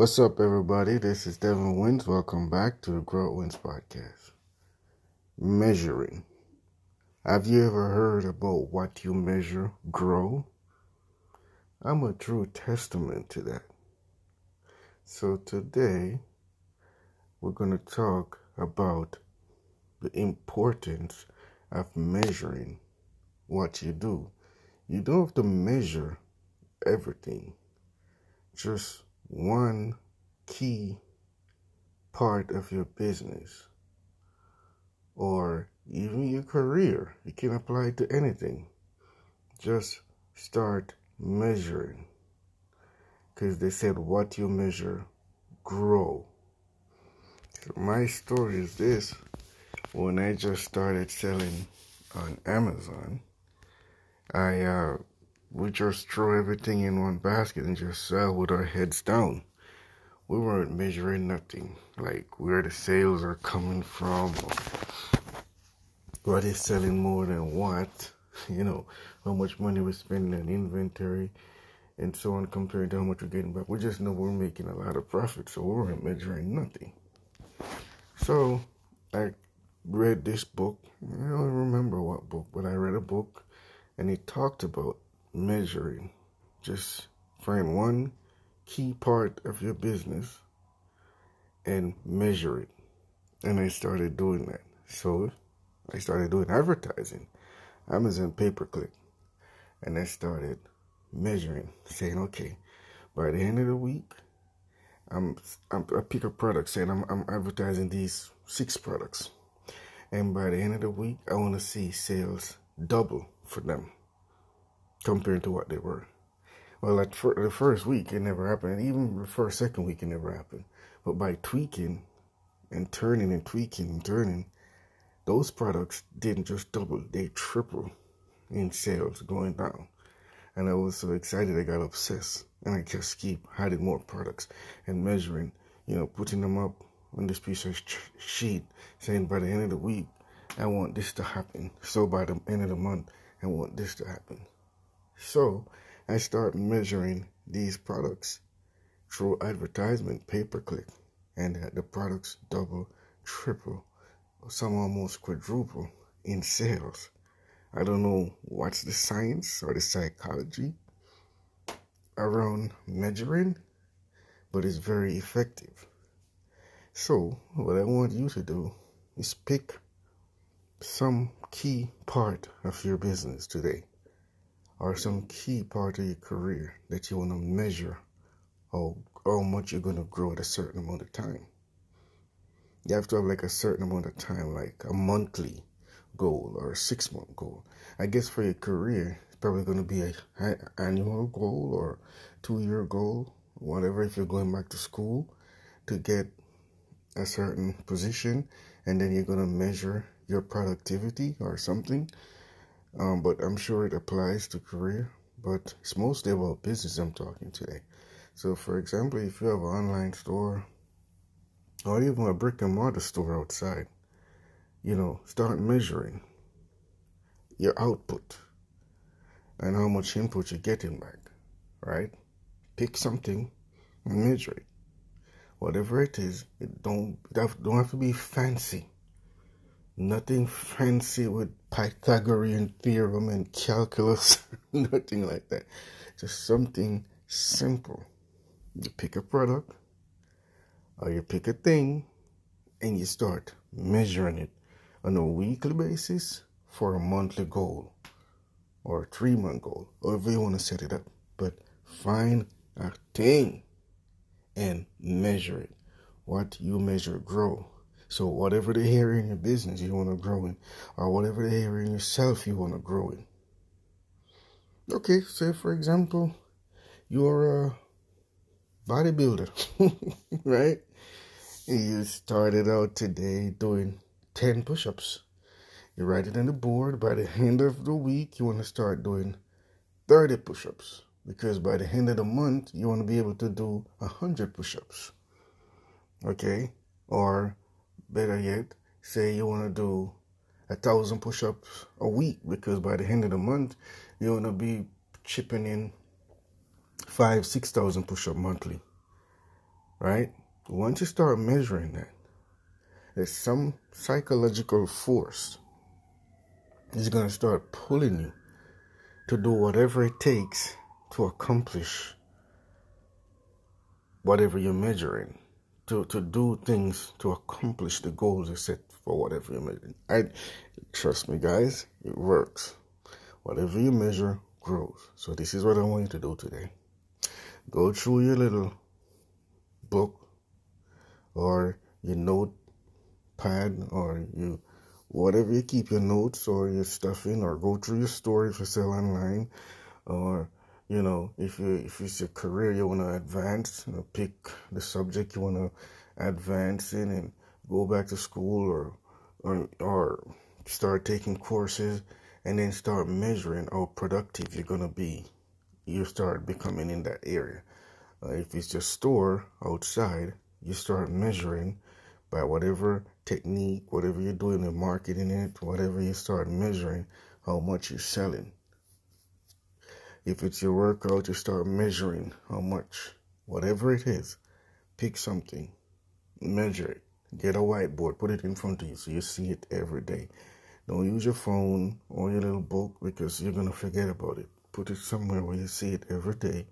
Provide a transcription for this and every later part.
What's up, everybody? This is Devin Wins. Welcome back to the Grow Wins podcast. Measuring. Have you ever heard about what you measure grow? I'm a true testament to that. So, today we're going to talk about the importance of measuring what you do. You don't have to measure everything, just one key part of your business or even your career. You can apply to anything. Just start measuring. Because they said what you measure, grow. So my story is this when I just started selling on Amazon, I uh, we just throw everything in one basket and just sell with our heads down. We weren't measuring nothing, like where the sales are coming from, what is selling more than what, you know, how much money we're spending on inventory, and so on, compared to how much we're getting back. We just know we're making a lot of profit, so we weren't measuring nothing. So I read this book. I don't remember what book, but I read a book, and it talked about measuring. Just find one key part of your business and measure it. And I started doing that. So I started doing advertising, Amazon pay per click. And I started measuring, saying, okay, by the end of the week, I'm, I'm I pick a product saying I'm, I'm advertising these six products. And by the end of the week, I want to see sales double for them compared to what they were. Well, at the first week, it never happened. Even the first, second week, it never happened. But by tweaking and turning and tweaking and turning, those products didn't just double, they tripled in sales going down. And I was so excited, I got obsessed. And I just keep adding more products and measuring, you know, putting them up on this piece of sheet, saying by the end of the week, I want this to happen. So by the end of the month, I want this to happen. So I start measuring these products through advertisement, pay per click, and the products double, triple, or some almost quadruple in sales. I don't know what's the science or the psychology around measuring, but it's very effective. So, what I want you to do is pick some key part of your business today or some key part of your career that you want to measure how, how much you're going to grow at a certain amount of time. You have to have like a certain amount of time, like a monthly goal or a six month goal. I guess for your career, it's probably going to be a annual goal or two year goal, whatever. If you're going back to school to get a certain position, and then you're going to measure your productivity or something um, but I'm sure it applies to career, but it's mostly about business I'm talking today. So, for example, if you have an online store or even a brick and mortar store outside, you know, start measuring your output and how much input you're getting back, right? Pick something and measure it. Whatever it is, it don't it don't have to be fancy. Nothing fancy with Pythagorean theorem and calculus, nothing like that. Just something simple. You pick a product or you pick a thing and you start measuring it on a weekly basis for a monthly goal or a three month goal, however you want to set it up. But find a thing and measure it. What you measure grow. So whatever the area in your business you want to grow in, or whatever the area in yourself you want to grow in. Okay, say for example, you're a bodybuilder, right? You started out today doing 10 push ups. You write it on the board. By the end of the week, you want to start doing 30 push ups. Because by the end of the month, you want to be able to do 100 push ups. Okay? Or better yet, say you want to do a thousand push ups a week because by the end of the month, you want to be chipping in five, six thousand push up monthly. right? Once you start measuring that, there's some psychological force is going to start pulling you to do whatever it takes to accomplish whatever you're measuring, to, to do things to accomplish the goals you set for whatever you measure. I trust me, guys, it works. Whatever you measure grows. So this is what I want you to do today. Go through your little book or your notepad or you whatever you keep your notes or your stuff in or go through your story for sale online or you know if you if it's your career you want to advance you know, pick the subject you want to advance in and go back to school or or or start taking courses and then start measuring how productive you're going to be you start becoming in that area. Uh, if it's just store outside you start measuring by whatever technique whatever you're doing in marketing it whatever you start measuring how much you're selling if it's your workout, you start measuring how much, whatever it is. Pick something, measure it. Get a whiteboard, put it in front of you so you see it every day. Don't use your phone or your little book because you're going to forget about it. Put it somewhere where you see it every day,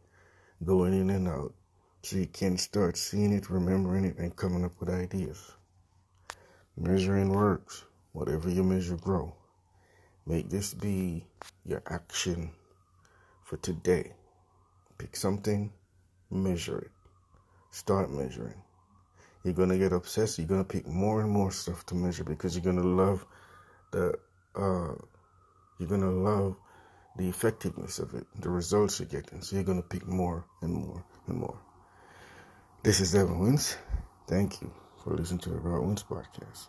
going in and out, so you can start seeing it, remembering it, and coming up with ideas. Measuring works. Whatever you measure, grow. Make this be your action for today. Pick something, measure it. Start measuring. You're going to get obsessed. You're going to pick more and more stuff to measure because you're going to love the, uh, you're going to love the effectiveness of it, the results you're getting. So you're going to pick more and more and more. This is Evan Wins. Thank you for listening to the Evan Wins podcast.